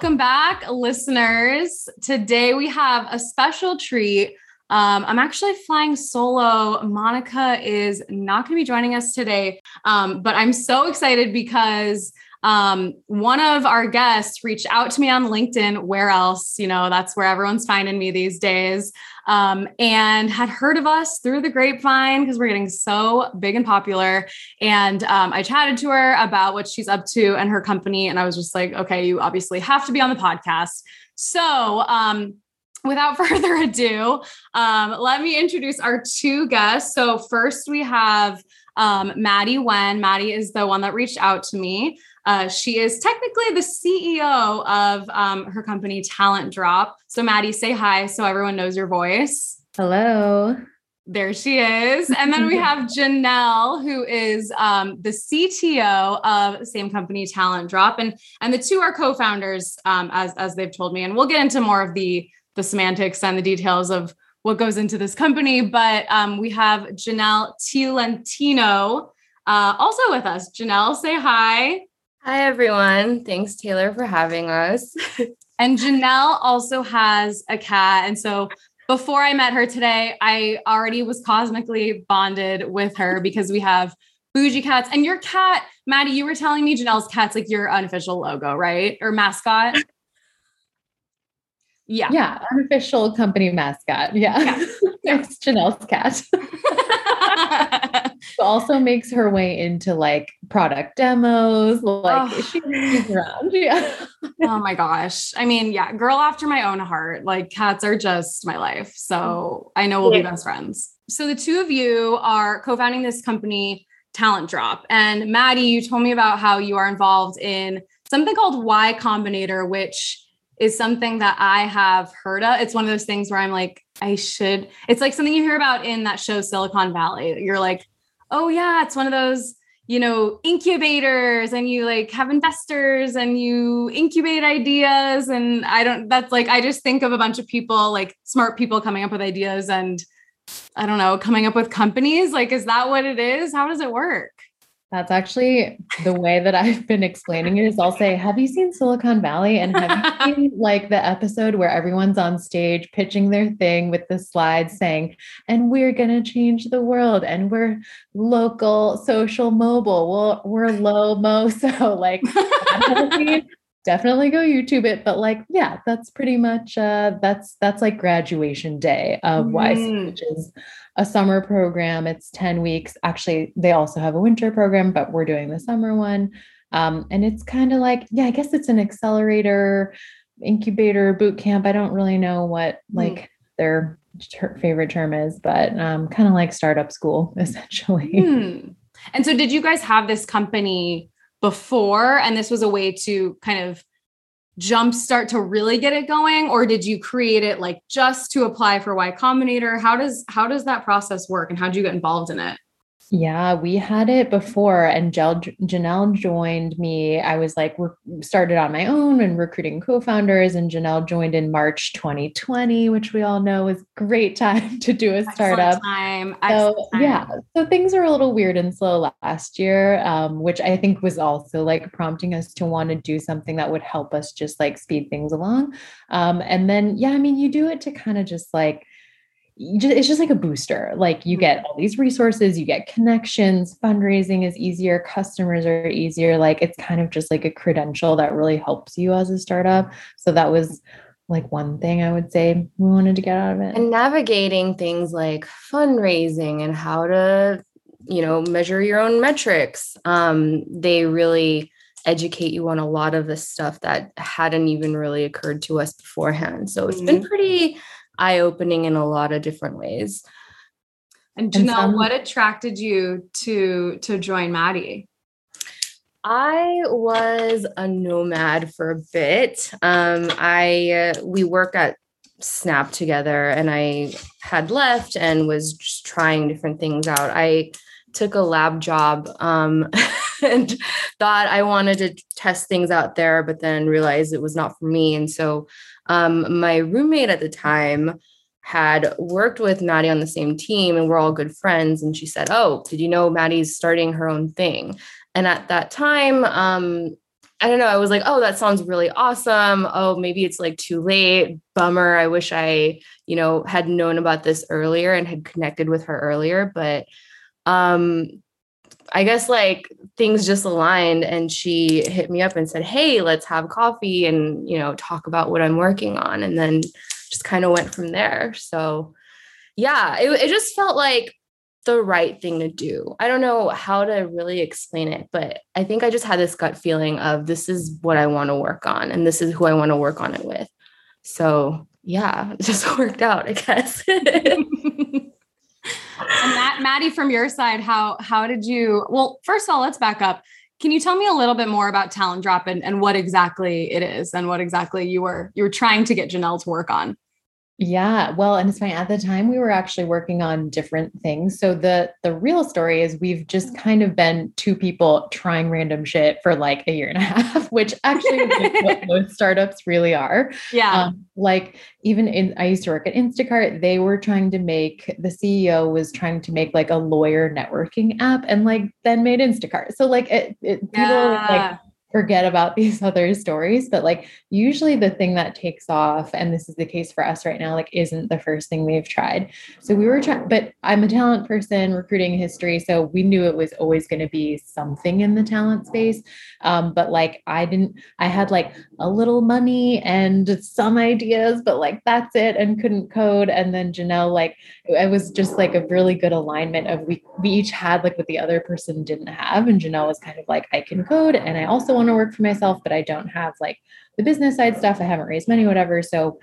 Welcome back, listeners. Today we have a special treat. Um, I'm actually flying solo. Monica is not going to be joining us today, um, but I'm so excited because um, one of our guests reached out to me on LinkedIn. Where else? You know, that's where everyone's finding me these days. Um, and had heard of us through the grapevine because we're getting so big and popular. And um, I chatted to her about what she's up to and her company. And I was just like, okay, you obviously have to be on the podcast. So, um, without further ado, um, let me introduce our two guests. So, first we have um, Maddy Nguyen. Maddy is the one that reached out to me. Uh, she is technically the CEO of um, her company, Talentdrop. So, Maddy, say hi so everyone knows your voice. Hello. There she is. And then we have Janelle, who is um, the CTO of same company, Talentdrop. And, and the two are co-founders, um, as, as they've told me. And we'll get into more of the, the semantics and the details of what goes into this company. But um, we have Janelle Tiulentino uh, also with us. Janelle, say hi. Hi, everyone. Thanks, Taylor, for having us. and Janelle also has a cat. And so before I met her today, I already was cosmically bonded with her because we have bougie cats. And your cat, Maddy, you were telling me Janelle's cat's like your unofficial logo, right? Or mascot? Yeah. Yeah. Unofficial company mascot. Yeah. yeah. it's Janelle's cat. also makes her way into like product demos. Like oh. she's around. Yeah. oh my gosh. I mean, yeah, girl after my own heart. Like cats are just my life. So I know we'll yeah. be best friends. So the two of you are co-founding this company, Talentdrop. And Maddy, you told me about how you are involved in something called Y Combinator, which is something that I have heard of. It's one of those things where I'm like, I should, it's like something you hear about in that show Silicon Valley. You're like, oh yeah, it's one of those, you know, incubators and you like have investors and you incubate ideas. And I don't, that's like, I just think of a bunch of people, like smart people coming up with ideas and I don't know, coming up with companies. Like, is that what it is? How does it work? That's actually the way that I've been explaining it is I'll say, have you seen Silicon Valley? And have you seen like the episode where everyone's on stage pitching their thing with the slides saying, and we're gonna change the world and we're local, social, mobile. We're, we're low mo. So like definitely go YouTube it. But like, yeah, that's pretty much uh that's that's like graduation day of mm. YC, which is a summer program. It's 10 weeks. Actually, they also have a winter program, but we're doing the summer one. Um, and it's kind of like, yeah, I guess it's an accelerator, incubator, boot camp. I don't really know what hmm. like mm. their ter- favorite term is, but um, kind of like startup school, essentially. Mm. And so, did you guys have this company before? And this was a way to kind of jumpstart to really get it going or did you create it like just to apply for y combinator how does how does that process work and how did you get involved in it yeah, we had it before, and Janelle joined me. I was like, we started on my own and recruiting co-founders, and Janelle joined in March 2020, which we all know is great time to do a startup. Excellent time. Excellent so time. yeah, so things were a little weird and slow last year, um, which I think was also like prompting us to want to do something that would help us just like speed things along. Um, and then yeah, I mean, you do it to kind of just like it's just like a booster. Like you get mm-hmm. all these resources, you get connections, fundraising is easier, customers are easier. Like it's kind of just like a credential that really helps you as a startup. So that was like one thing I would say we wanted to get out of it. And navigating things like fundraising and how to, you know, measure your own metrics. Um, they really educate you on a lot of the stuff that hadn't even really occurred to us beforehand. So it's mm-hmm. been pretty eye opening in a lot of different ways. And Janelle, and some, what attracted you to to join Maddy? I was a nomad for a bit. Um, I uh, we work at Snap together, and I had left and was just trying different things out. I took a lab job um, and thought I wanted to test things out there, but then realized it was not for me. And so um, my roommate at the time had worked with Maddy on the same team and we're all good friends. And she said, Oh, did you know Maddy's starting her own thing? And at that time, um, I don't know. I was like, oh, that sounds really awesome. Oh, maybe it's like too late. Bummer. I wish I, you know, had known about this earlier and had connected with her earlier. But um, I guess like things just aligned and she hit me up and said, Hey, let's have coffee and, you know, talk about what I'm working on. And then just kind of went from there. So, yeah, it, it just felt like the right thing to do. I don't know how to really explain it, but I think I just had this gut feeling of this is what I want to work on and this is who I want to work on it with. So, yeah, it just worked out, I guess. and Matt, Maddy, from your side, how how did you? Well, first of all, let's back up. Can you tell me a little bit more about Talentdrop and, and what exactly it is and what exactly you were you were trying to get Janelle to work on? Yeah, well, and it's funny. At the time, we were actually working on different things. So the the real story is we've just kind of been two people trying random shit for like a year and a half, which actually is what most startups really are. Yeah, um, like even in I used to work at Instacart. They were trying to make the CEO was trying to make like a lawyer networking app, and like then made Instacart. So like it, it people yeah. like forget about these other stories but like usually the thing that takes off and this is the case for us right now like isn't the first thing we've tried. So we were trying but i'm a talent person recruiting history so we knew it was always going to be something in the talent space. Um, but like i didn't i had like a little money and some ideas but like that's it and couldn't code and then janelle like it was just like a really good alignment of we we each had like what the other person didn't have and janelle was kind of like i can code and i also want to work for myself, but I don't have like the business side stuff. I haven't raised money, whatever. So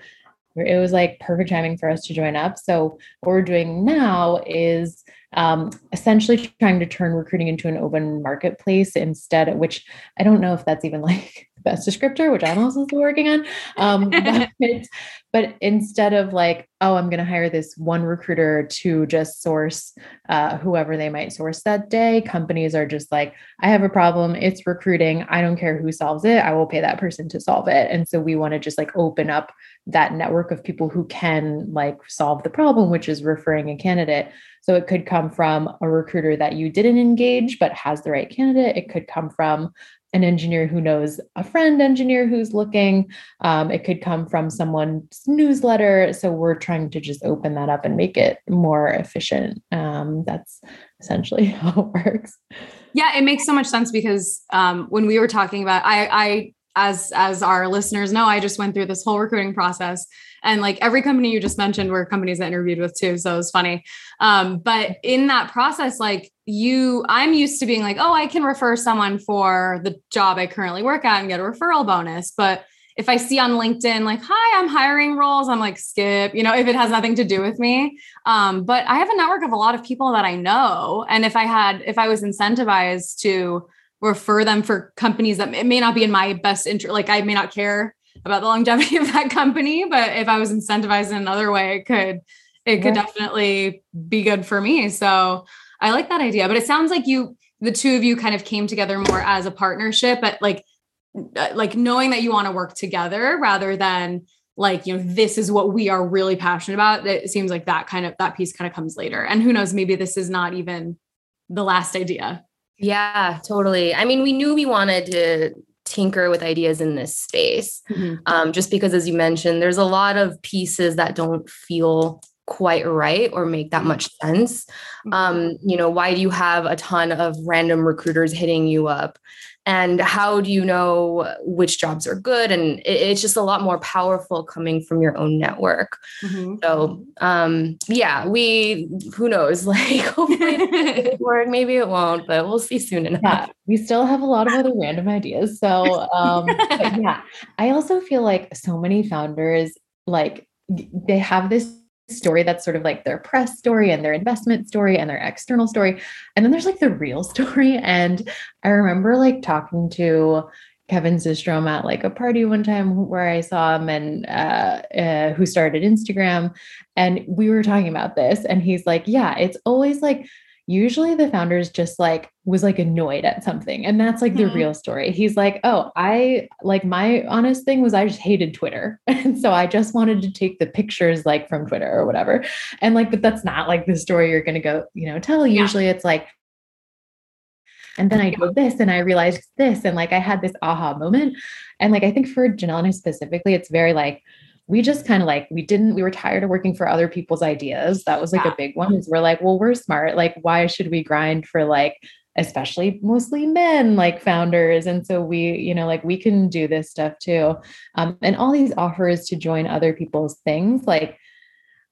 it was like perfect timing for us to join up. So what we're doing now is um, essentially trying to turn recruiting into an open marketplace instead, which I don't know if that's even like the best descriptor, which I'm also still working on. Um, but, but, instead of like, oh, I'm going to hire this one recruiter to just source uh, whoever they might source that day, companies are just like, I have a problem. It's recruiting. I don't care who solves it. I will pay that person to solve it. And so we want to just like open up that network of people who can like solve the problem, which is referring a candidate. So it could come from a recruiter that you didn't engage but has the right candidate. It could come from an engineer who knows a friend engineer who's looking. Um, it could come from someone's newsletter. So we're trying to just open that up and make it more efficient. Um, that's essentially how it works. Yeah, it makes so much sense because um, when we were talking about, I, I as as our listeners know, I just went through this whole recruiting process, and like every company you just mentioned were companies I interviewed with too, so it was funny. Um, but in that process, like you, I'm used to being like, oh, I can refer someone for the job I currently work at and get a referral bonus, but if I see on LinkedIn, like, hi, I'm hiring roles, I'm like, skip, you know, if it has nothing to do with me. Um, but I have a network of a lot of people that I know. And if I had, if I was incentivized to refer them for companies that it may not be in my best interest. Like I may not care about the longevity of that company, but if I was incentivized in another way, it could it could definitely be good for me. So I like that idea. But it sounds like you the two of you kind of came together more as a partnership, but like uh, like knowing that you want to work together rather than like you know this is what we are really passionate about it seems like that kind of that piece kind of comes later and who knows maybe this is not even the last idea yeah, totally. I mean, we knew we wanted to tinker with ideas in this space, mm-hmm. um, just because, as you mentioned, there's a lot of pieces that don't feel quite right or make that much sense. Mm-hmm. Um, you know, why do you have a ton of random recruiters hitting you up? and how do you know which jobs are good and it, it's just a lot more powerful coming from your own network mm-hmm. so um yeah we who knows like hopefully it work maybe it won't but we'll see soon enough yeah, we still have a lot of other random ideas so um yeah i also feel like so many founders like they have this story that's sort of like their press story and their investment story and their external story. And then there's like the real story. And I remember like talking to Kevin Systrom at like a party one time where I saw him and uh, uh, who started Instagram. And we were talking about this. And he's like, yeah, it's always like usually the founders just like was like annoyed at something and that's like mm-hmm. the real story he's like oh i like my honest thing was i just hated twitter and so i just wanted to take the pictures like from twitter or whatever and like but that's not like the story you're going to go you know tell usually yeah. it's like And then I did this and I realized this. And like I had this aha moment. And like I think for Janelle specifically, it's very like, we just kind of like we didn't we were tired of working for other people's ideas. That was like yeah. a big one is we're like well we're smart. Like why should we grind for like especially mostly men like founders? And so we you know like we can do this stuff too. Um, and all these offers to join other people's things like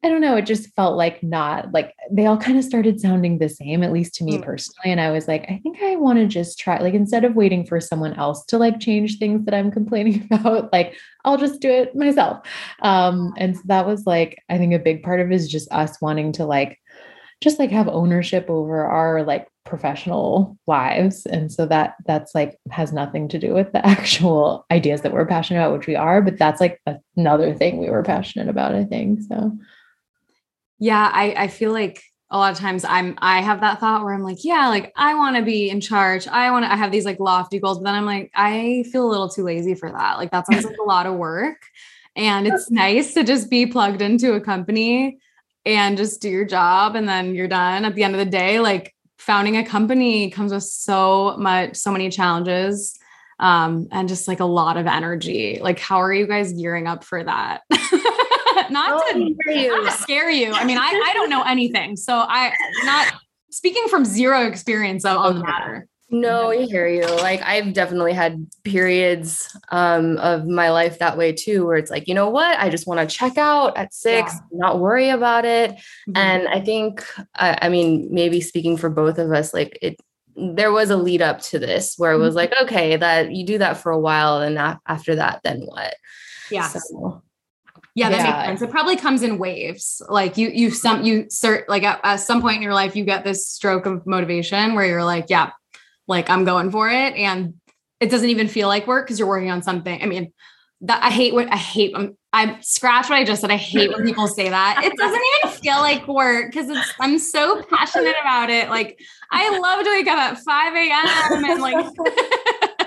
I don't know, it just felt like not like they all kind of started sounding the same, at least to me mm. personally. And I was like, I think I want to just try, like, instead of waiting for someone else to like change things that I'm complaining about, like, I'll just do it myself. Um, and so that was like, I think a big part of it is just us wanting to like, just like have ownership over our like professional lives and so that that's like has nothing to do with the actual ideas that we're passionate about which we are but that's like another thing we were passionate about i think so yeah, I, I feel like a lot of times I'm I have that thought where I'm like, yeah, like I want to be in charge. I want to I have these like lofty goals, but then I'm like, I feel a little too lazy for that. Like that sounds like a lot of work. And it's nice to just be plugged into a company and just do your job and then you're done. At the end of the day, like founding a company comes with so much, so many challenges um, and just like a lot of energy. Like, how are you guys gearing up for that? not oh, to, not to scare you. I mean, I, I don't know anything. So I not speaking from zero experience on the matter. No, I hear you. Like I've definitely had periods um, of my life that way too, where it's like, you know what, I just want to check out at six, yeah. not worry about it. Mm-hmm. And I think, I, I mean, maybe speaking for both of us, like it, there was a lead up to this where it was mm-hmm. like, okay, that you do that for a while, and after that, then what? Yeah. So, yeah, that yeah. makes sense. It probably comes in waves. Like you, you some you cert like at, at some point in your life, you get this stroke of motivation where you're like, yeah, like I'm going for it, and it doesn't even feel like work because you're working on something. I mean, that I hate what I hate. I'm, um, I scratch what I just said. I hate when people say that. It doesn't even feel like work because I'm so passionate about it. Like I love to wake up at 5 a.m. and like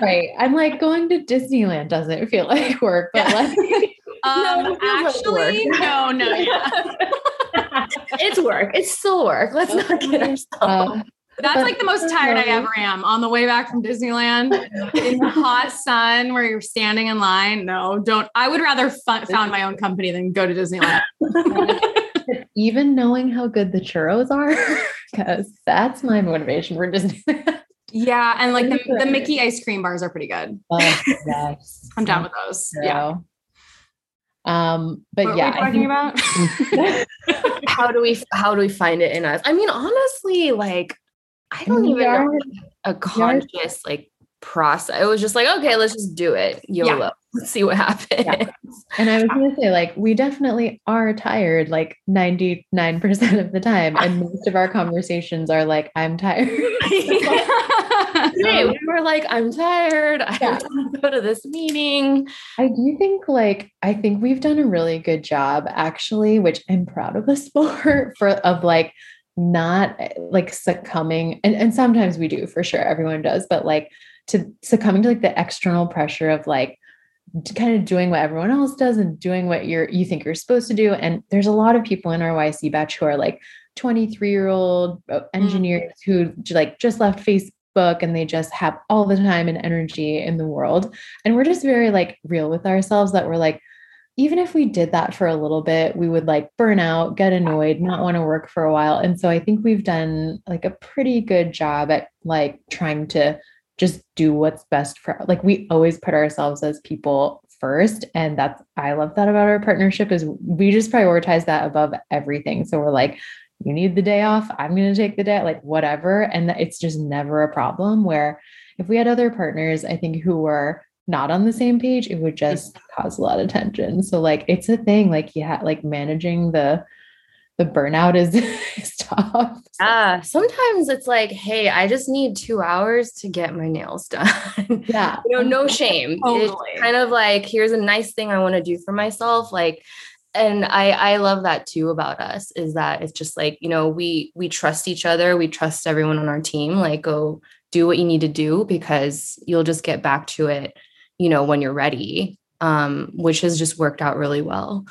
right. I'm like going to Disneyland doesn't feel like work, but like um, no, actually, no, no, yeah. it's work. It's still work. Let's not get ourselves. That's like the most tired I ever am on the way back from Disneyland in the hot sun where you're standing in line. No, don't. I would rather fun, found my own company than go to Disneyland. Even knowing how good the churros are, because that's my motivation for Disneyland. Yeah, and like the, the Mickey ice cream bars are pretty good. Oh, yes. I'm down with those. Yeah. Um, but what yeah, talking about how do we how do we find it in us? I mean, honestly, like I don't even are, know a conscious like process. It was just like, okay, let's just do it. YOLO. Yeah. Let's see what happens. Yeah. And I was gonna say, like, we definitely are tired like 99% of the time. And most of our conversations are like, I'm tired. Today we were like, I'm tired. I yeah. want to go to this meeting. I do think like I think we've done a really good job actually, which I'm proud of us for, for of like not like succumbing and, and sometimes we do for sure everyone does but like to succumbing to like the external pressure of like kind of doing what everyone else does and doing what you're you think you're supposed to do and there's a lot of people in our YC batch who are like 23 year old uh, mm. engineers mm. who like just left Facebook and they just have all the time and energy in the world and we're just very like real with ourselves that we're like even if we did that for a little bit, we would like burn out, get annoyed, not want to work for a while. And so I think we've done like a pretty good job at like trying to just do what's best for like we always put ourselves as people first and that's I love that about our partnership is we just prioritize that above everything. So we're like you need the day off, I'm going to take the day like whatever and it's just never a problem where if we had other partners I think who were not on the same page, it would just cause a lot of tension. So like it's a thing, like yeah, like managing the the burnout is, is tough. Yeah. Sometimes it's like, hey, I just need two hours to get my nails done. Yeah. you know, no mm-hmm. shame. Totally. It's kind of like, here's a nice thing I want to do for myself. Like, and I I love that too about us is that it's just like, you know, we we trust each other, we trust everyone on our team. Like, go do what you need to do because you'll just get back to it you know, when you're ready, um, which has just worked out really well.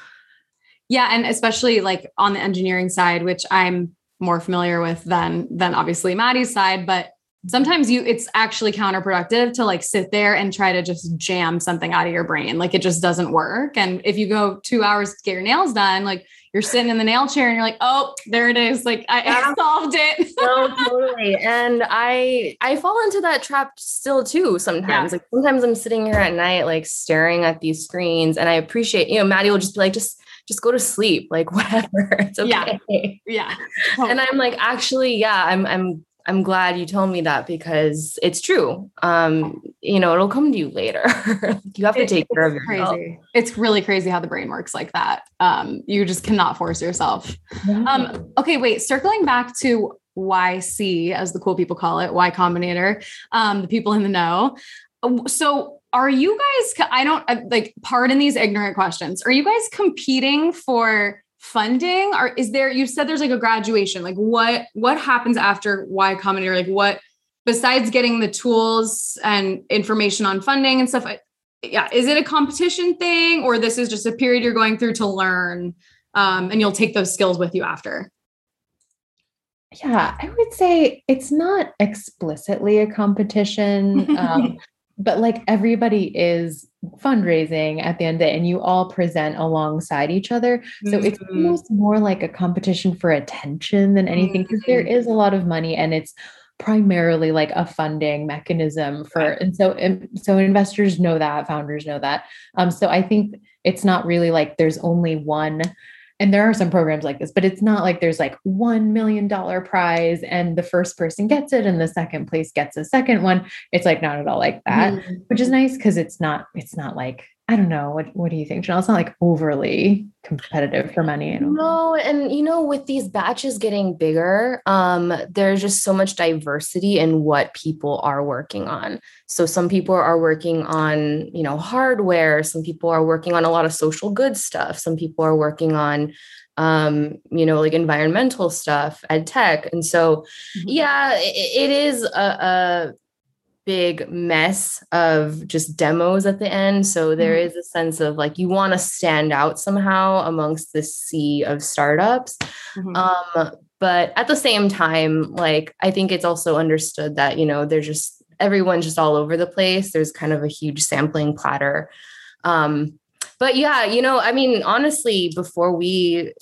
Yeah. And especially like on the engineering side, which I'm more familiar with than than obviously Maddy's side, but sometimes you it's actually counterproductive to like sit there and try to just jam something out of your brain. Like it just doesn't work. And if you go two hours to get your nails done like you're sitting in the nail chair and you're like oh there it is. Like i, I solved it. No totally. And i i fall into that trap still too sometimes. Yeah. like sometimes i'm sitting here at night like staring at these screens and i appreciate you know maddy will just be like just just go to sleep. Like whatever. It's okay. Yeah, yeah. and i'm like actually yeah i'm i'm I'm glad you told me that because it's true. Um, you know, it'll come to you later. you have to take care of yourself. Crazy. It's really crazy how the brain works like that. Um, you just cannot force yourself. Um, okay, wait, circling back to YC, as the cool people call it, Y Combinator, um, the people in the know. So are you guys, I don't uh, like, pardon these ignorant questions. Are you guys competing for funding? Or is there you said there's like a graduation like what what happens after y combinator? Like what besides getting the tools and information on funding and stuff yeah is it a competition thing or this is just a period you're going through to learn um, and you'll take those skills with you after? Yeah i would say it's not explicitly a competition um, but like everybody is fundraising at the end of day and you all present alongside each other so mm-hmm. it's almost more like a competition for attention than anything because mm-hmm. is a lot of money and it's primarily like a funding mechanism for and so and so investors know that founders know that um so i think it's not really like there's only one and there are some programs like this, but it's not like there's like $1 million prize and the first person gets it and the second place gets a second one. It's like not at all like that, mm-hmm. which is nice because it's not, it's not like I don't know. What what do you think, Janelle? It's not like overly competitive for money. No, and you know, with these batches getting bigger, um, there's just so much diversity in what people are working on. So some people are working on, you know, hardware, some people are working on a lot of social good stuff, some people are working on um, you know, like environmental stuff, ed tech. And so, mm-hmm. yeah, it, it is a, a big mess of just demos at the end. So there mm-hmm. is a sense of like you want to stand out somehow amongst the sea of startups. Mm-hmm. Um, but at the same time, like I think it's also understood that, you know, there's just everyone's just all over the place. There's kind of a huge sampling platter. Um, but yeah, you know, I mean, honestly, before we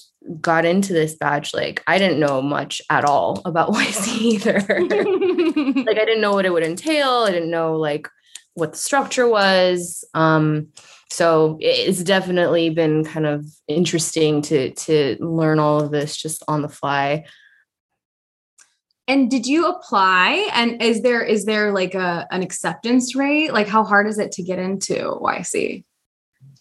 got into this badge, like I didn't know much at all about YC either. like I didn't know what it would entail. I didn't know like what the structure was. Um, so it's definitely been kind of interesting to to learn all of this just on the fly. And did you apply? And is there is there like a an acceptance rate? Like how hard is it to get into YC?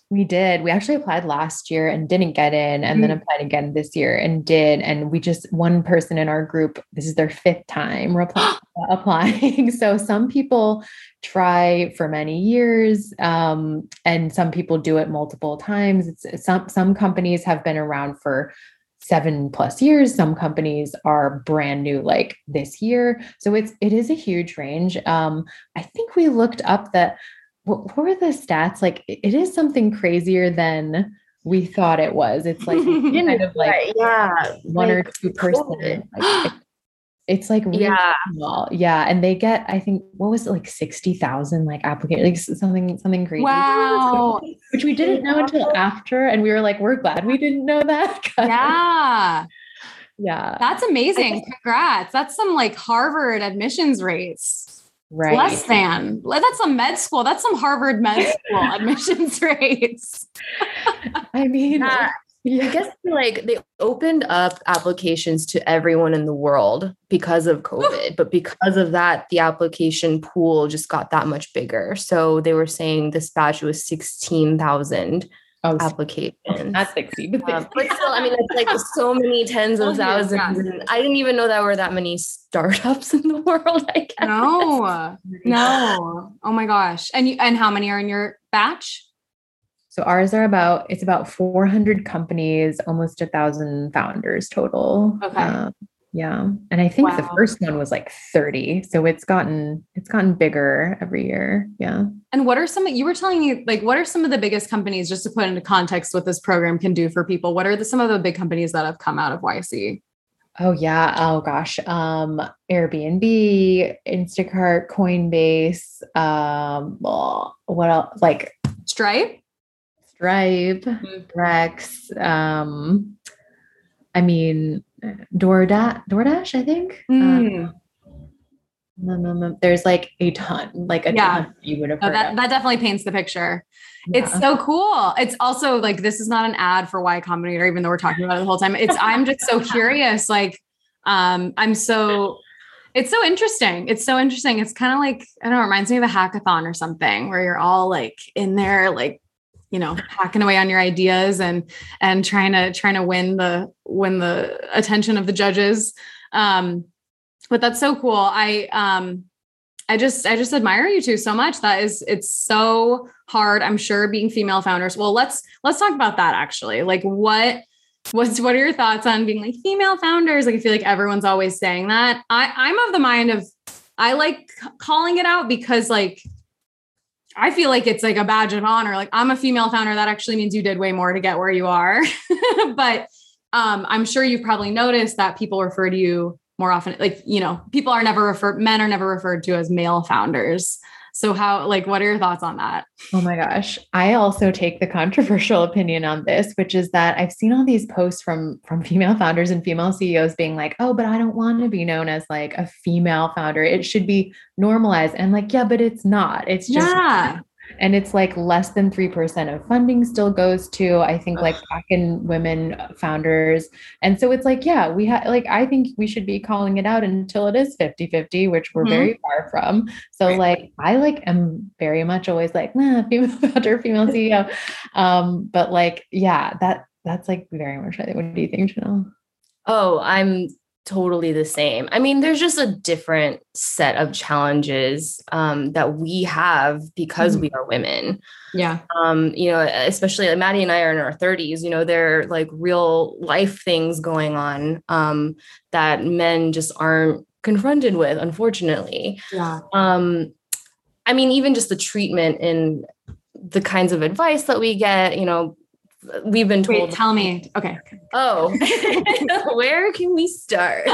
We did. We actually applied last year and didn't get in, and mm-hmm. then applied again this year and did. And we just, one person in our group, this is their fifth time applying. so some people try for many years, um, and some people do it multiple times. It's, some, some companies have been around for seven plus years some companies are brand new like this year so it's it is a huge range um i think we looked up that what, what were the stats? Like it is something crazier than we thought it was. It's like kind of like yeah, one like, or two percent. Like, it's like really yeah, small. yeah, and they get I think what was it like sixty thousand like applications, like something something crazy. Wow, which we didn't know until after, and we were like, we're glad we didn't know that. yeah, yeah, that's amazing. Congrats. That's some like Harvard admissions rates. Right. Less than. That's some med school. That's some Harvard med school admissions rates. I mean, yeah. I guess like they opened up applications to everyone in the world because of COVID, but because of that, the application pool just got that much bigger. So they were saying this batch was 16,000 oh, applications. Not 60, but, um, but still, I mean, it's like so many tens of thousands. I didn't even know there were that many startups in the world. I guess. No, no. Oh my gosh. And you, and how many are in your batch? So ours are about it's about 400 companies, almost a thousand founders total. Okay. Um, yeah. And I think wow. the first one was like 30. So it's gotten it's gotten bigger every year. Yeah. And what are some you were telling me like what are some of the biggest companies just to put into context what this program can do for people? What are the, some of the big companies that have come out of YC? Oh yeah. Oh gosh. Um, Airbnb, Instacart, Coinbase. Um, well, what else? Like Stripe. Stripe, Brex. Um, I mean, DoorDash. DoorDash. I think. Um, Mm. there's like a ton, like a Yeah. ton you would have Oh, heard that, of. that definitely paints the picture. It's so cool. It's also like this is not an ad for Y Combinator, even though we're talking about it the whole time. It's I'm just so curious. Like, um, I'm so it's so interesting. It's so interesting. It's kind of like I don't know, it reminds me of a hackathon or something where you're all like in there, like you know, hacking away on your ideas and and trying to trying to win the win the attention of the judges. Um, but that's so cool. I um I just I just admire you two so much. That is it's so hard. I'm sure being female founders. Well, let's let's talk about that actually. Like what what's what are your thoughts on being like female founders? Like I feel like everyone's always saying that. I I'm of the mind of I like calling it out because like I feel like it's like a badge of honor. Like I'm a female founder. That actually means you did way more to get where you are. but um, I'm sure you've probably noticed that people refer to you more often. Like, you know, people are never referred, men are never referred to as male founders. So how, like, what are your thoughts on that? Oh my gosh. I also take the controversial opinion on this, which is that I've seen all these posts from from female founders and female CEOs being like, "Oh, but I don't want to be known as like a female founder. It should be normalized." And like, "Yeah, but it's not. It's just Yeah. And it's like less than 3% of funding still goes to i think like black and women founders and so it's like yeah we have like i think we should be calling it out until it is 50 50 which we're Mhm. very far from so Right. like i like am very much always like nah female founder female ceo um but like yeah that that's like very much I think. what do you think Janelle? Oh, I'm totally the same. I mean, there's just a different set of challenges um, that we have because Mhm. we are women. Yeah. Um, you know, especially like Maddy and I are in our 30s, you know, there are like real life things going on um, that men just aren't confronted with, unfortunately. Yeah. Um, I mean, even just the treatment and the kinds of advice that we get, you know, we've been told Wait, tell me. Okay. Oh, where can we start?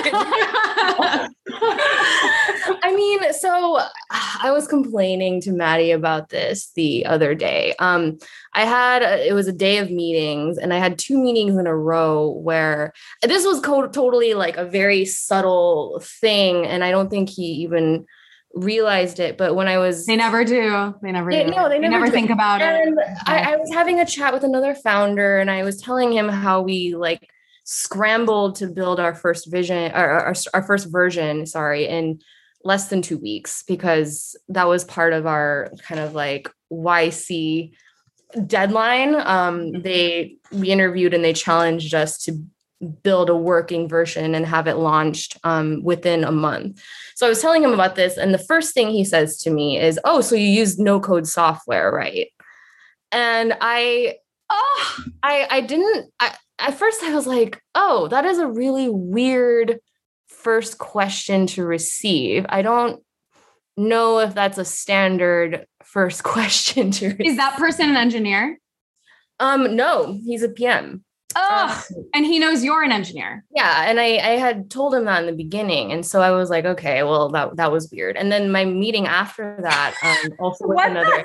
I mean, so I was complaining to Maddy about this the other day. Um, I had a, it was a day of meetings, and I had two meetings in a row where this was co- totally like a very subtle thing, and I don't think he even realized it. But when I was they never do. They never They- do. no, they never do. think about it. and I, I was having a chat with another founder, and I was telling him how we like scrambled to build our first vision, or our, our first version, sorry, in less than two weeks because that was part of our kind of like YC deadline. Um, they we interviewed and they challenged us to build a working version and have it launched um, within a month. So I was telling him about this, and the first thing he says to me is, "Oh, so you use no code software, right?" And I, oh, I, I didn't. I, at first, I was like, "Oh, that is a really weird first question to receive." I don't know if that's a standard first question to. Receive. Is that person an engineer? Um, no, he's a PM. Oh, Um, and he knows you're an engineer. yeah and I, I had told him that in the beginning and so i was like okay well that, that was weird and then my meeting after that um, also with another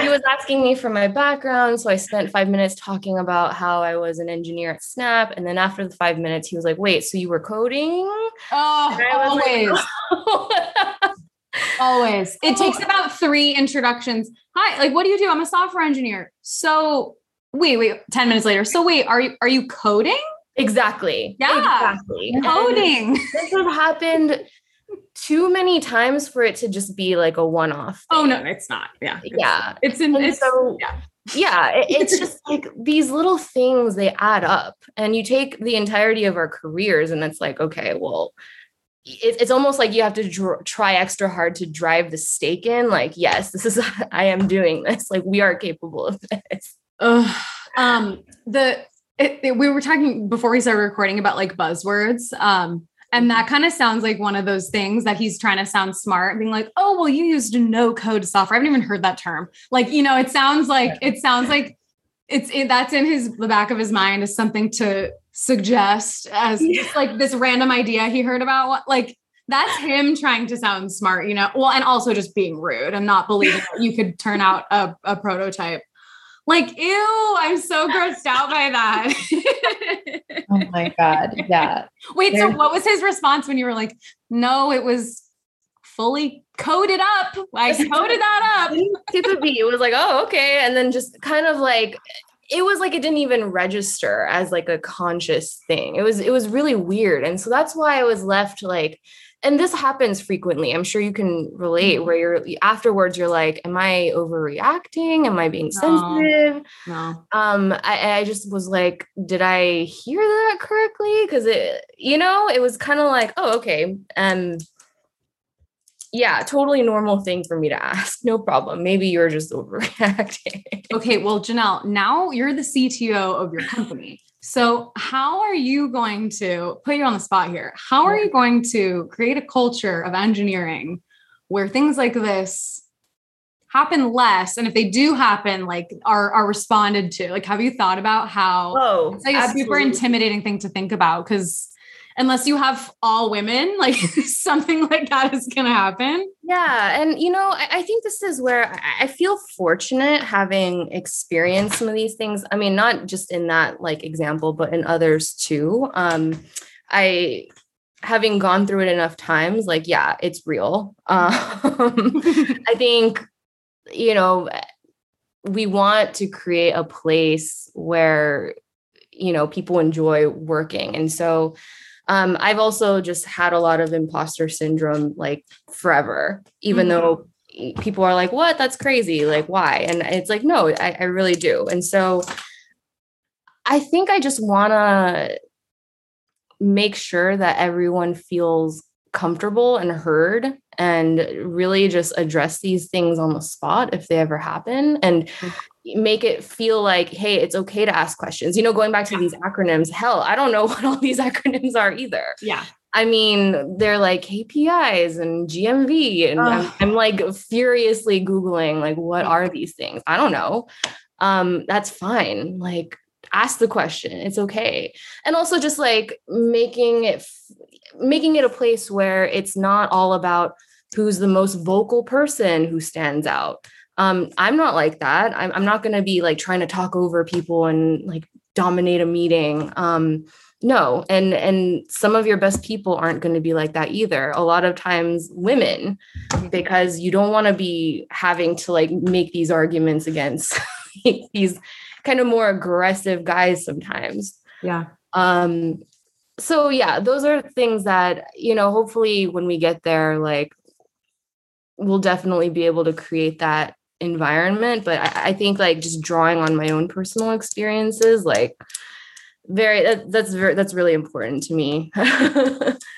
he was asking me for my background so i spent five minutes talking about how i was an engineer at snap and then after the five minutes he was like wait so you were coding Oh, was like, always. Always. It takes about three introductions. Hi, like what do you do? I'm a software engineer. So wait, wait, 10 minutes later. So wait, are you are you coding? exactly Yeah. exactly And Coding. this has happened too many times for it to just be like a one-off Oh no, it's not. Yeah. It's, yeah It's in And it's so yeah. yeah it- it's just like these little things they add up and you take the entirety of our careers and it's like okay well it's almost like you have to dr- try extra hard to drive the stake in like yes this is i am doing this like we are capable of this Ugh. um the it, it- we were talking before we started recording about like buzzwords um and that kind of sounds like one of those things that he's trying to sound smart being like oh well you used no code software i haven't even heard that term like you know it sounds like it sounds like it's it, that's in his the back of his mind is something to suggest as yeah. like this random idea he heard about what like that's him trying to sound smart, you know. Well, and also just being rude and not believing that you could turn out a, a prototype. Like, ew, I'm so grossed out by that. oh my God. Yeah. Wait, There's- so what was his response when you were like, no, it was fully coded up. I coded that up. B. It was like, oh, okay. And then just kind of like it was like it didn't even register as like a conscious thing. It was it was really weird. And so that's why I was left like and this happens frequently. I'm sure you can relate mm-hmm. where you're afterwards you're like, am I overreacting? Am I being sensitive? No. Um I, I just was like, did I hear that correctly? Cuz it you know, it was kind of like, oh, okay. Um yeah, totally normal thing for me to ask. No problem. Maybe you're just overreacting. okay, well, Janelle, now you're the CTO of your company. So, how are you going to put you on the spot here? How are you going to create a culture of engineering where things like this happen less and if they do happen like are are responded to like have you thought about how oh it's like a super intimidating thing to think about because unless you have all women, like something like that is going to happen. Yeah. And, you know, I, I, think this is where I feel fortunate having experienced some of these things. I mean, not just in that like example, but in others too. Um, I, having gone through it enough times, like, yeah, it's real. Um, I think, you know, we want to create a place where, you know, people enjoy working. And so, um, I've also just had a lot of imposter syndrome like forever, even mm-hmm. though people are like, what? That's crazy. Like, why? And it's like, no, I, I really do. And so I think I just want to make sure that everyone feels comfortable and heard and really just address these things on the spot if they ever happen and mm-hmm make it feel like hey it's okay to ask questions. You know going back to yeah. these acronyms hell i don't know what all these acronyms are either. Yeah. I mean they're like kpis and gmv and I'm, I'm, like furiously googling like what are these things? I don't know. Um that's fine. Like ask the question. It's okay. And also just like making it making it a place where it's not all about who's the most vocal person who stands out um, I'm not like that. I'm, I'm not going to be like trying to talk over people and like dominate a meeting. Um, no, and and some of your best people aren't going to be like that either. A lot of times, women, because you don't want to be having to like make these arguments against these kind of more aggressive guys sometimes. Yeah. Um. So yeah, those are things that you know. Hopefully, when we get there, like we'll definitely be able to create that environment but I, I, think like just drawing on my own personal experiences like very that, that's very that's really important to me.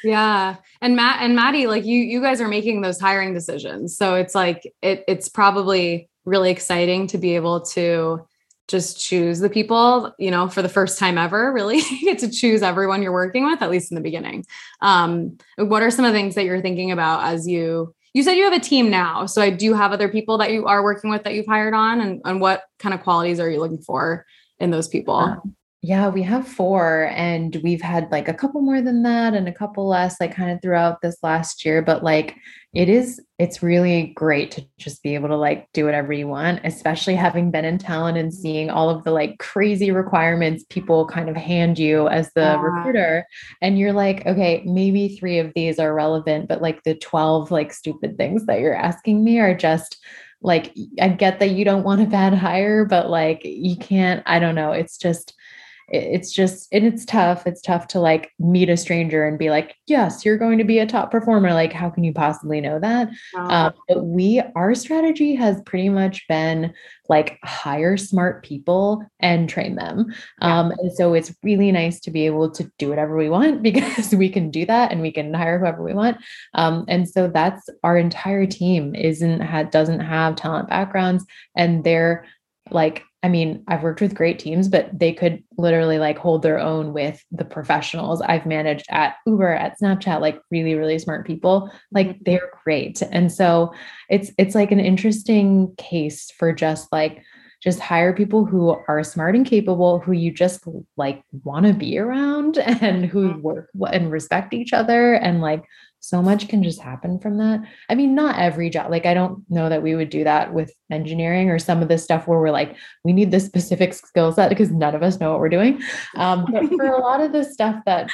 Yeah. And matt and maddy like you you guys are making those hiring decisions. So it's like it it's probably really exciting to be able to just choose the people you know for the first time ever really. Get to choose everyone you're working with at least in the beginning. Um what are some of the things that you're thinking about as you you said you have a team now. So I do have other people that you are working with that you've hired on and, and what kind of qualities are you looking for in those people? Um, Yeah, we have four and we've had like a couple more than that and a couple less like kind of throughout this last year, but like it is it's really great to just be able to like do whatever you want, especially having been in talent and mm-hmm. seeing all of the like crazy requirements people kind of hand you as the yeah. recruiter and you're like, okay, maybe 3 of these are relevant, but like the 12 like stupid things that you're asking me are just like I get that you don't want a bad hire, but like you can't, I don't know, it's just it's just and it's tough it's tough to like meet a stranger and be like yes you're going to be a top performer like how can you possibly know that? Um, but we our strategy has pretty much been like hire smart people and train them. Yeah. um, and so it's really nice to be able to do whatever we want because we can do that and we can hire whoever we want. Um, and so that's our entire team isn't had doesn't have talent backgrounds and they're like I mean, I've worked with great teams, but they could literally like hold their own with the professionals I've managed at Uber, at Snapchat, like really, really smart people. Like mm-hmm. they're great. And so it's it's like an interesting case for just like just hire people who are smart and capable, who you just like want to be around and who Mm-hmm. work and respect each other. And like so much can just happen from that. I mean, not every job, like I don't know that we would do that with engineering or some of the stuff where we're like, we need this specific skill set because none of us know what we're doing. Um, but for a lot of the stuff that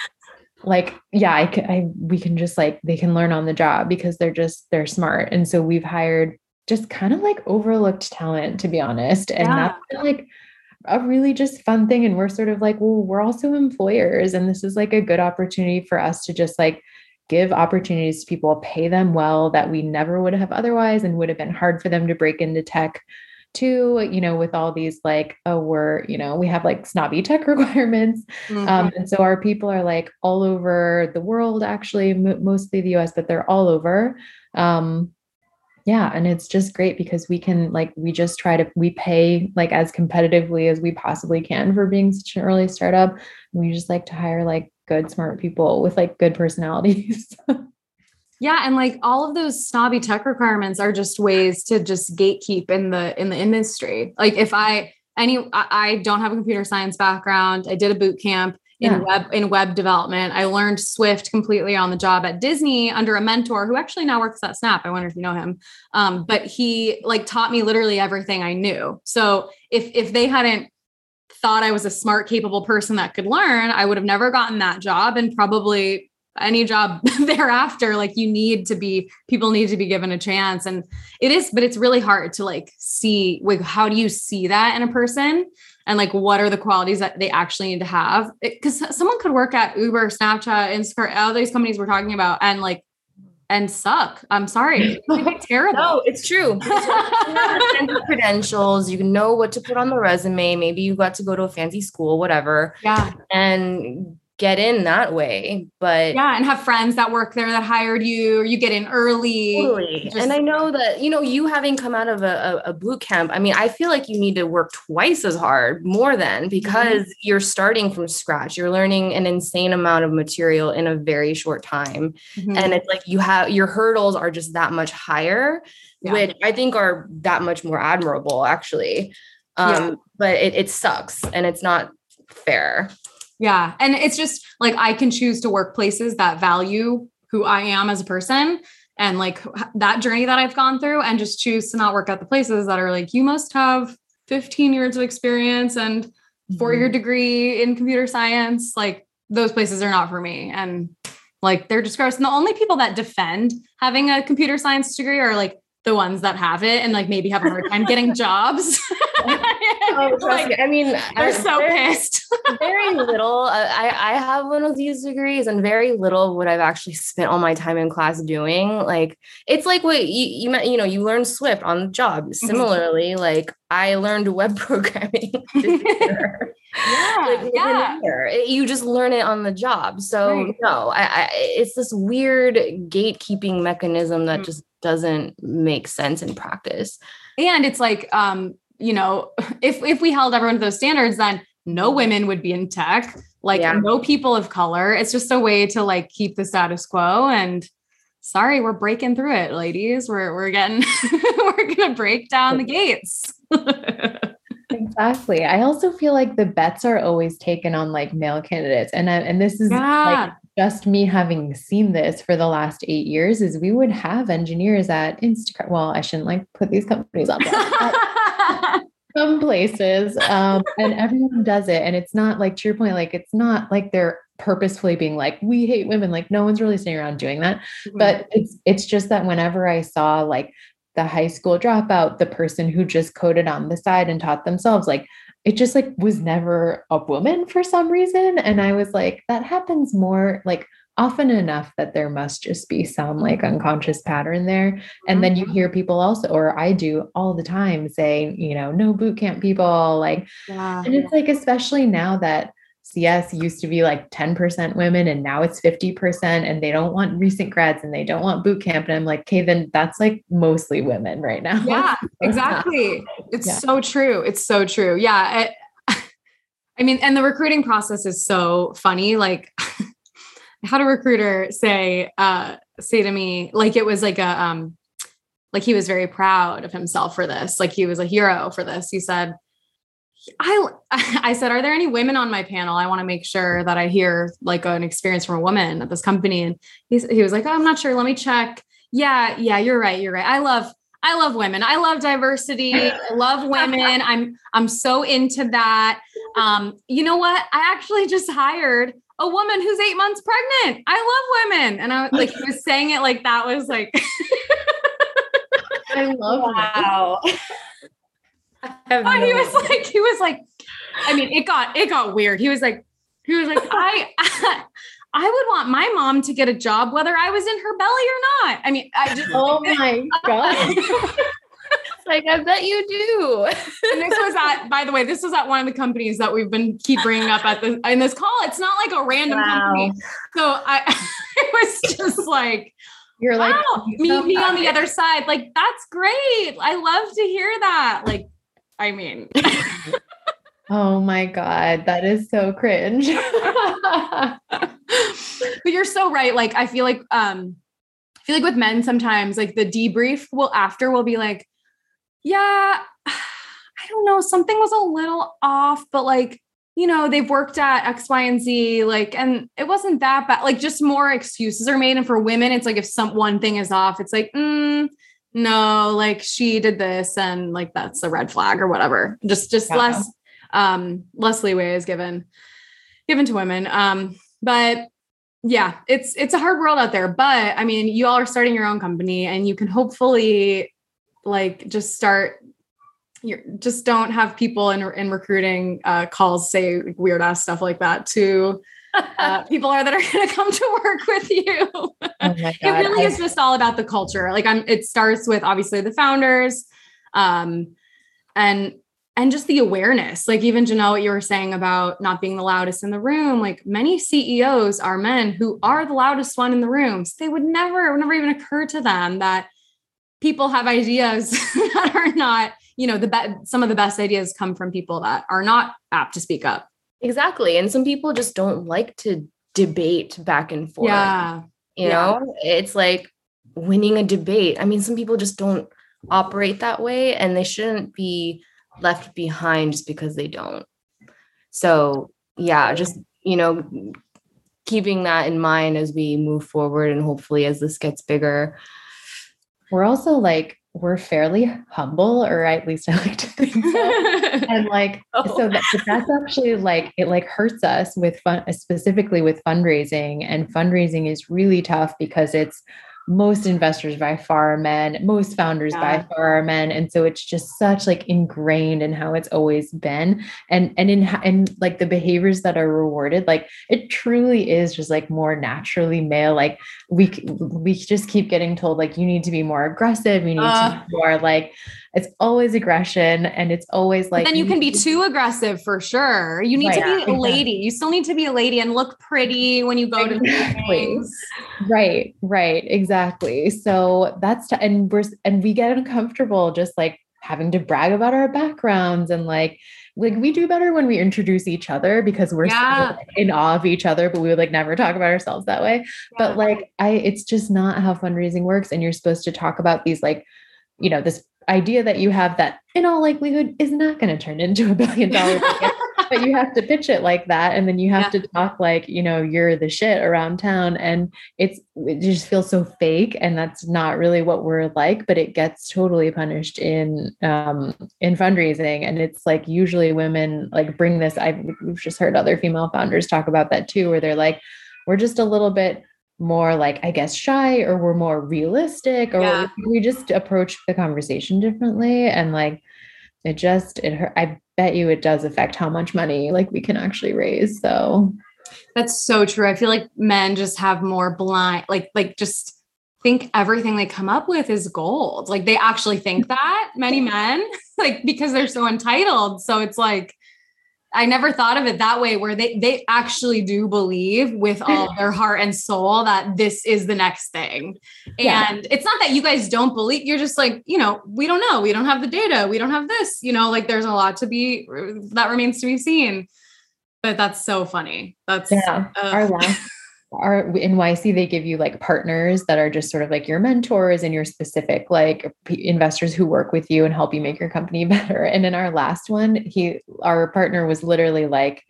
like yeah I, I we can just like they can learn on the job because they're just they're smart and so we've hired just kind of like overlooked talent to be honest and Yeah. that's like a really just fun thing and we're sort of like well we're also employers and this is like a good opportunity for us to just like give opportunities to people pay them well that we never would have otherwise and would have been hard for them to break into tech too you know with all these like oh we're you know we have like snobby tech requirements Mm-hmm. um, and so our people are like all over the world, actually, m- mostly the US, but they're all over. Um, yeah. And it's just great because we can, like, we just try to, we pay like as competitively as we possibly can for being such an early startup. And we just like to hire like good, smart people with like good personalities. Yeah, and like all of those snobby tech requirements are just ways to just gatekeep in the in the industry. Like if I any I, I don't have a computer science background, I did a boot camp in Yeah. web in web development. I learned Swift completely on the job at Disney under a mentor who actually now works at Snap. I wonder if you know him. Um, but he like taught me literally everything I knew. So if if they hadn't thought I was a smart, capable person that could learn, I would have never gotten that job and probably any job thereafter. Like you need to be, people need to be given a chance. And it is, but it's really hard to like see, like, how do you see that in a person? And like, what are the qualities that they actually need to have? Because someone could work at Uber, Snapchat, Instacart, all these companies we're talking about, and like, and suck. I'm sorry, It could be terrible. No, it's true. Credentials. You know what to put on the resume. Maybe you got to go to a fancy school, whatever, Yeah. and get in that way. But Yeah. And have friends that work there that hired you, or you get in early. Just- and I know that, you know, you having come out of a, a, boot camp, I mean, I feel like you need to work twice as hard, more than because you're starting from scratch. You're learning an insane amount of material in a very short time. Mhm. And it's like you have your hurdles are just that much higher, Yeah. which I think are that much more admirable, actually. Um, Yeah. but it, it sucks and it's not fair. Yeah. And it's just like I can choose to work places that value who I am as a person and like that journey that I've gone through and just choose to not work at the places that are like, you must have 15 years of experience and four Mm-hmm. year degree in computer science. Like those places are not for me. And like they're just gross. And the only people that defend having a computer science degree are like the ones that have it and like maybe have a hard time getting jobs. Oh, Like. I mean, they're so very- pissed. very little. uh, I I have one of these degrees, and very little of what I've actually spent all my time in class doing. Like it's like what you you you know you learn Swift on the job. Similarly, like I learned web programming. Yeah, like yeah. You just learn it on the job. So Right. no, I, I it's this weird gatekeeping mechanism that Mm. just doesn't make sense in practice. and it's like um you know if if we held everyone to those standards then no women would be in tech like Yeah. no people of color it's just a way to like keep the status quo and sorry we're breaking through it ladies we're we're getting we're gonna break down the gates exactly. I also feel like the bets are always taken on like male candidates. And, I, and this is like just me having seen this for the last eight years is we would have engineers at Instacart. Well, I shouldn't like put these companies on blast, some places, um, and everyone does it. And it's not like to your point, like it's not like they're purposefully being like, we hate women. Like no one's really sitting around doing that. Mm-hmm. But it's it's just that whenever I saw like the high school dropout, the person who just coded on the side and taught themselves, like it just like was never a woman for some reason. And I was like, that happens more like often enough that there must just be some like mm-hmm. unconscious pattern there. And then you mm-hmm. hear people also, or I do all the time say, you know, no boot camp people, like yeah and it's like, especially now that CS used to be like 10% women and now it's 50%, and they don't want recent grads and they don't want boot camp. And I'm like, okay, then that's like mostly women right now. yeah exactly it's Yeah. so true it's so true yeah I, I mean and the recruiting process is so funny like I had a recruiter say uh say to me like it was like a um like he was very proud of himself for this like he was a hero for this he said I I said, are there any women on my panel? I want to make sure that I hear like an experience from a woman at this company. And he's, he was like, oh, I'm not sure. Let me check. Yeah, yeah, you're right. You're right. I love I love women. I love diversity. I love women. I'm I'm so into that. Um, you know what? I actually just hired a woman who's eight months pregnant. I love women. And I like he was saying it like that was like I love wow. But no he was like, he was like, I mean, it got it got weird. He was like, he was like, I, I I would want my mom to get a job whether I was in her belly or not. I mean, I just Oh my god. like I bet you do. and this was at, by the way, this was at one of the companies that we've been keep bringing up at the in this call. It's not like a random wow. company. So I, it was just like, you're wow, like me, me on the other side. Like that's great. I love to hear that. Like, I mean. oh my god, that is so cringe. but you're so right. Like I feel like um I feel like with men sometimes like the debrief will after will be like yeah, I don't know, something was a little off, but like, you know, they've worked at X, Y, and Z, like, and it wasn't that bad. Like, just more excuses are made. And for women, it's like if some one thing is off, it's like, mm, no, like she did this, and like that's a red flag or whatever. Just, just yeah. less, um, less leeway is given, given to women. Um, but yeah, it's it's a hard world out there. But I mean, you all are starting your own company, and you can hopefully like just start you just don't have people in, in recruiting uh, calls say weird ass stuff like that to uh, people are that are going to come to work with you. Oh it really is just all about the culture. Like I'm, it starts with obviously the founders, um, and and just the awareness. Like even Janelle, what you were saying about not being the loudest in the room. Like many CEOs are men who are the loudest one in the room. So they would never, it would never even occur to them that people have ideas that are not, you know, the be- some of the best ideas come from people that are not apt to speak up. Exactly. And some people just don't like to debate back and forth. Yeah. You yeah. know, it's like winning a debate. I mean, some people just don't operate that way and they shouldn't be left behind just because they don't. So, yeah, just, you know, keeping that in mind as we move forward and hopefully as this gets bigger we're also like we're fairly humble or at least i like to think so and like oh. so that, that's actually like it like hurts us with fun specifically with fundraising and fundraising is really tough because it's most investors by far are men most founders yeah. by far are men and so it's just such like ingrained in how it's always been and and in and like the behaviors that are rewarded like it truly is just like more naturally male like we we just keep getting told like you need to be more aggressive you need uh, to be more like it's always aggression and it's always like then you, can be too aggressive for sure. You need right, to be a lady. You still need to be a lady and look pretty when you go exactly. to meetings. Right right. Exactly. So that's t- and we're and we get uncomfortable just like having to brag about our backgrounds and like like we do better when we introduce each other because we're yeah. so in awe of each other but we would like never talk about ourselves that way. Yeah. but like i it's just not how fundraising works and you're supposed to talk about these like you know this idea that you have that in all likelihood is not going to turn into a billion dollars but you have to pitch it like that and then you have yeah. to talk like you know you're the shit around town and it's it just feels so fake and that's not really what we're like but it gets totally punished in um in fundraising and it's like usually women like bring this i've we've just heard other female founders talk about that too where they're like we're just a little bit more like i guess shy or we're more realistic or yeah. we just approach the conversation differently and like it just it hurt i bet you it does affect how much money like we can actually raise so. That's so true. I feel like men just have more blind like like just think everything they come up with is gold. Like they actually think mm. that many men like because they're so entitled. So it's like I never thought of it that way where they they actually do believe with all their heart and soul that this is the next thing. Yeah. And it's not that you guys don't believe, you're just like, you know, we don't know. We don't have the data. We don't have this, you know, like there's a lot to be that remains to be seen. But that's so funny. That's yeah. Uh, our in YC, they give you like partners that are just sort of like your mentors and your specific like p- investors who work with you and help you make your company better. And in our last one, he our partner was literally like,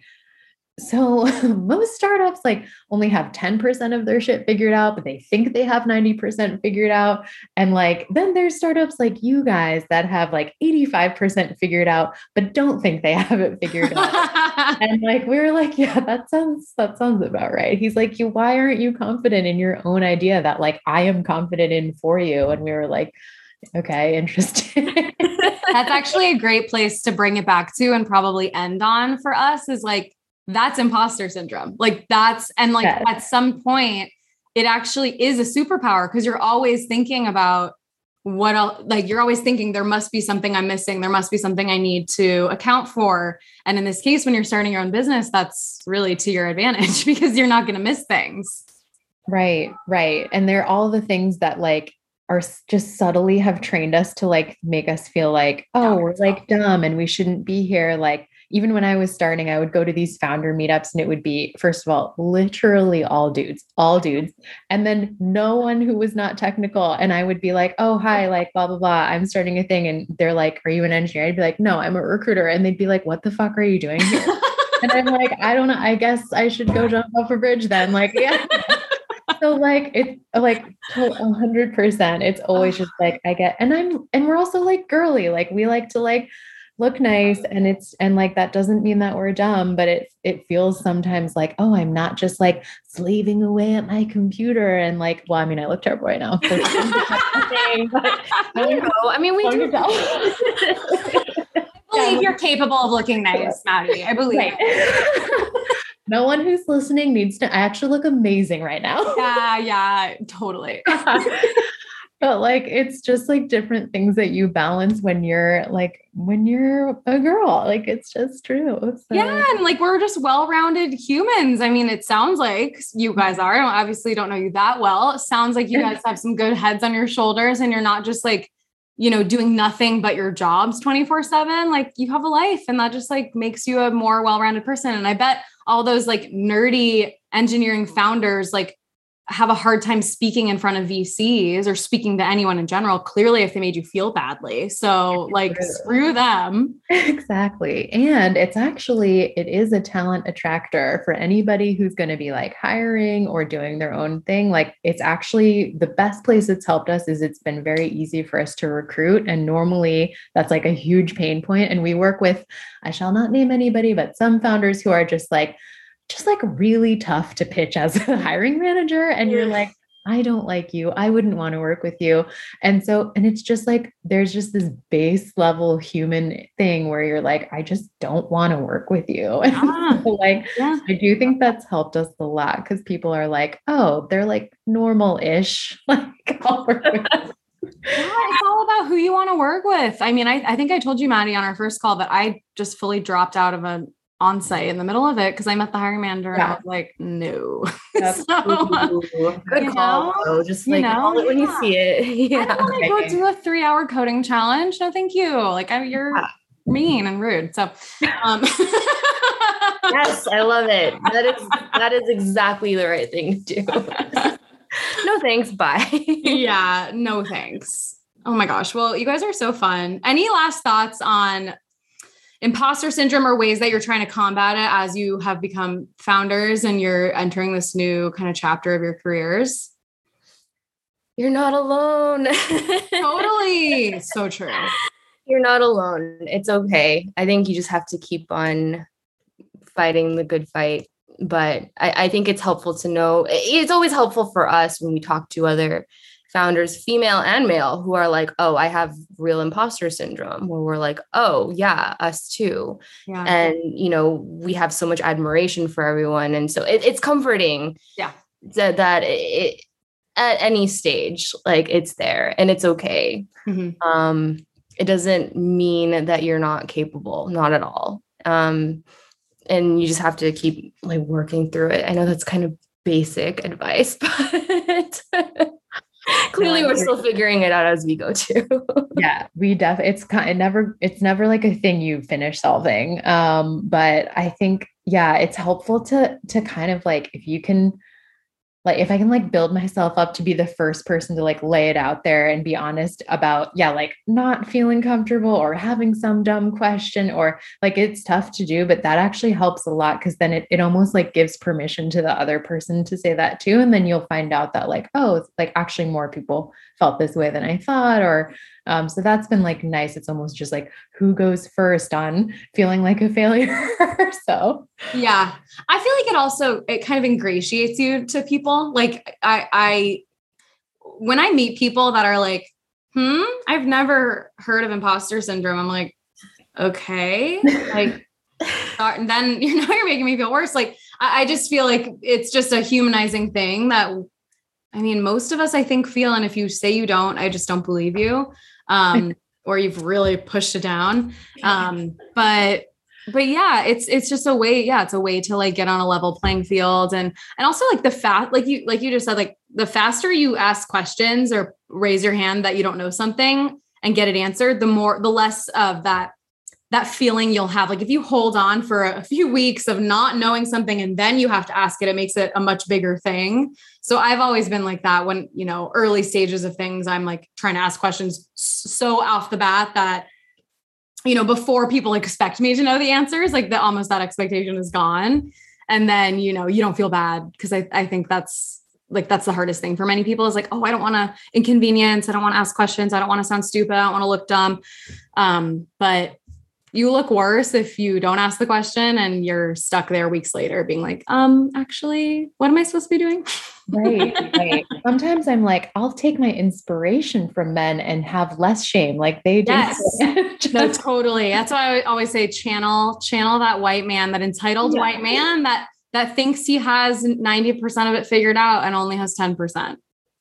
so most startups like only have 10% of their shit figured out but they think they have 90% figured out. And like then there's startups like you guys that have like 85% figured out but don't think they have it figured out. And like we were like yeah that sounds that sounds about right. He's like you why aren't you confident in your own idea that like i am confident in for you? And we were like okay interesting. That's actually a great place to bring it back to and probably end on for us is like that's imposter syndrome. Like that's, and like yes. at some point, it actually is a superpower because you're always thinking about what else, like you're always thinking there must be something I'm missing. There must be something I need to account for. And in this case, when you're starting your own business, that's really to your advantage because you're not going to miss things. Right, right. And they're all the things that like are just subtly have trained us to like make us feel like, oh, we're like dumb and we shouldn't be here. Like even when I was starting, I would go to these founder meetups and it would be, first of all, literally all dudes, all dudes. And then no one who was not technical. And I would be like, oh, hi, like blah, blah, blah. I'm starting a thing. And they're like, are you an engineer? I'd be like, no, I'm a recruiter. And they'd be like, what the fuck are you doing here? and I'm like, I don't know. I guess I should go jump off a bridge then. Like, yeah. so like it's like a hundred percent. It's always just like I get, and I'm, and we're also like girly. Like we like to like look nice and it's and like that doesn't mean that we're dumb but it it feels sometimes like oh i'm not just like slaving away at my computer and like well i mean i look terrible right now but, I, know. I mean we do. I believe you're capable of looking nice maddy. I believe. Right. no one who's listening needs to I actually look amazing right now. Yeah yeah totally but like it's just like different things that you balance when you're like when you're a girl. Like it's just true so. yeah and like we're just well-rounded humans. I mean it sounds like you guys are. I obviously don't know you that well. It sounds like you guys have some good heads on your shoulders and you're not just like you know doing nothing but your jobs 24 7 like you have a life and that just like makes you a more well-rounded person. And i bet all those like nerdy engineering founders like have a hard time speaking in front of VCs or speaking to anyone in general, clearly if they made you feel badly. So like screw them. Exactly. And it's actually it is a talent attractor for anybody who's going to be like hiring or doing their own thing. Like it's actually the best place it's helped us is it's been very easy for us to recruit and normally that's like a huge pain point and we work with I shall not name anybody but some founders who are just like just like really tough to pitch as a hiring manager. And you're like, I don't like you. I wouldn't want to work with you. And so, and it's just like, there's just this base level human thing where you're like, I just don't want to work with you. And ah, so like, yeah. I do think that's helped us a lot because people are like, oh, they're like normal ish. Like, I'll work with yeah, it's all about who you want to work with. I mean, I, I think I told you, Maddy, on our first call that I just fully dropped out of a on site in the middle of it because I met the hiring manager yeah. and I was like, no. That's so, Good call. Know, Just like you know, call it when you see it. Yeah. I don't want to go do a three hour coding challenge. No, thank you. Like I, you're yeah. mean and rude. So um yes, I love it. That is that is exactly the right thing to do. no thanks. Bye. yeah, no thanks. Oh my gosh. Well, you guys are so fun. Any last thoughts on imposter syndrome or ways that you're trying to combat it as you have become founders and you're entering this new kind of chapter of your careers? You're not alone. totally. So true. You're not alone. It's okay. I think you just have to keep on fighting the good fight. But I, I think it's helpful to know. It's always helpful for us when we talk to other founders, female and male, who are like, oh, I have real imposter syndrome, where we're like, oh, yeah, us too. Yeah. And, you know, we have so much admiration for everyone. And so it, it's comforting. Yeah. That, that it, at any stage, like it's there and it's okay. Mm-hmm. Um, it doesn't mean that you're not capable, not at all. Um, and you just have to keep like working through it. I know that's kind of basic advice, but clearly we're still figuring it out as we go too. Yeah we def it's kind of never it's never like a thing you finish solving um but i think yeah it's helpful to to kind of like if you can like if I can like build myself up to be the first person to like lay it out there and be honest about, yeah, like not feeling comfortable or having some dumb question or like it's tough to do, but that actually helps a lot because then it, it almost like gives permission to the other person to say that too. And then you'll find out that like, oh, like actually more people felt this way than I thought, or um, so that's been like nice. It's almost just like who goes first on feeling like a failure. so yeah, I feel like it also it kind of ingratiates you to people. Like I, I when I meet people that are like, hmm, I've never heard of imposter syndrome. I'm like, okay, like. and then you know you're making me feel worse. Like I, I just feel like it's just a humanizing thing that I mean, most of us, I think, feel, and if you say you don't, I just don't believe you um, or you've really pushed it down. Um, but but yeah, it's it's just a way, yeah, it's a way to like get on a level playing field and and also like the fast, like you like you just said, like the faster you ask questions or raise your hand that you don't know something and get it answered, the more the less of that that feeling you'll have. Like if you hold on for a few weeks of not knowing something and then you have to ask it it makes it a much bigger thing. So i've always been like that when you know early stages of things i'm like trying to ask questions so off the bat that you know before people expect me to know the answers like the almost that expectation is gone. And then you know you don't feel bad because I, I think that's like that's the hardest thing for many people is like oh i don't want to inconvenience. I don't want to ask questions. I don't want to sound stupid. I don't want to look dumb. Um, but you look worse if you don't ask the question and you're stuck there weeks later being like, um, actually, what am I supposed to be doing? right, right. Sometimes I'm like, I'll take my inspiration from men and have less shame. Like they do. Yes. no, totally. That's why I always say channel, channel that white man, that entitled yeah. white man that that thinks he has 90% of it figured out and only has 10%.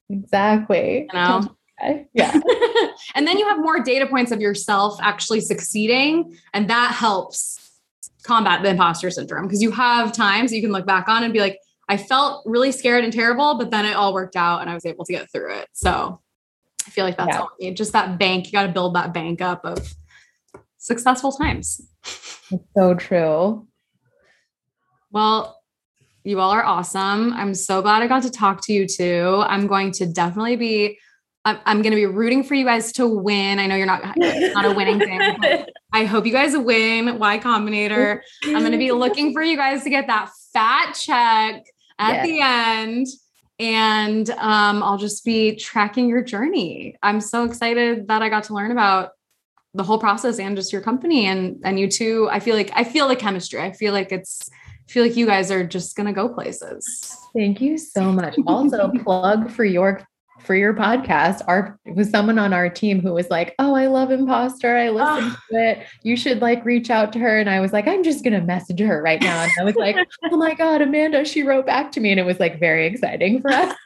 Exactly. You know? Okay. Yeah. and then you have more data points of yourself actually succeeding. And that helps combat the imposter syndrome because you have times you can look back on and be like, I felt really scared and terrible, but then it all worked out and I was able to get through it. So I feel like that's yeah. all need. Just that bank, you got to build that bank up of successful times. It's so true. Well, you all are awesome. I'm so glad I got to talk to you too. I'm going to definitely be I'm, I'm going to be rooting for you guys to win. I know you're not not a winning thing. I hope you guys win. Y Combinator. I'm going to be looking for you guys to get that fat check at yeah. the end and um, I'll just be tracking your journey. I'm so excited that I got to learn about the whole process and just your company and and you too. I feel like I feel like chemistry. I feel like it's I feel like you guys are just gonna go places. Thank you so much. Also, plug for your for your podcast, our it was someone on our team who was like, "Oh, I love Imposter. I listened oh. to it. You should like reach out to her." And I was like, "I'm just gonna message her right now." And I was like, "Oh my god, Amanda, she wrote back to me," and it was like very exciting for us.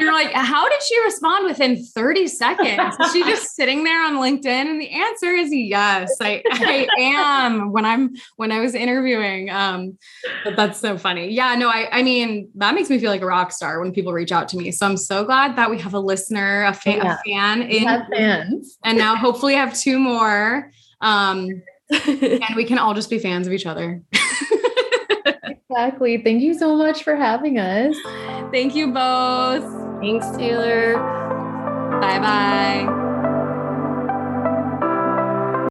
You're like, "How did she respond within 30 seconds? Is she just sitting there on LinkedIn?" And the answer is yes, I, I am. When I'm when I was interviewing, um, but that's so funny. Yeah, no, I I mean that makes me feel like a rock star when people reach out to me. So I'm so glad that we have a listener, a, fan, yeah. a fan in, fans. and now hopefully have two more. Um, and we can all just be fans of each other. exactly. Thank you so much for having us. Thank you both. Thanks, Taylor. Bye bye.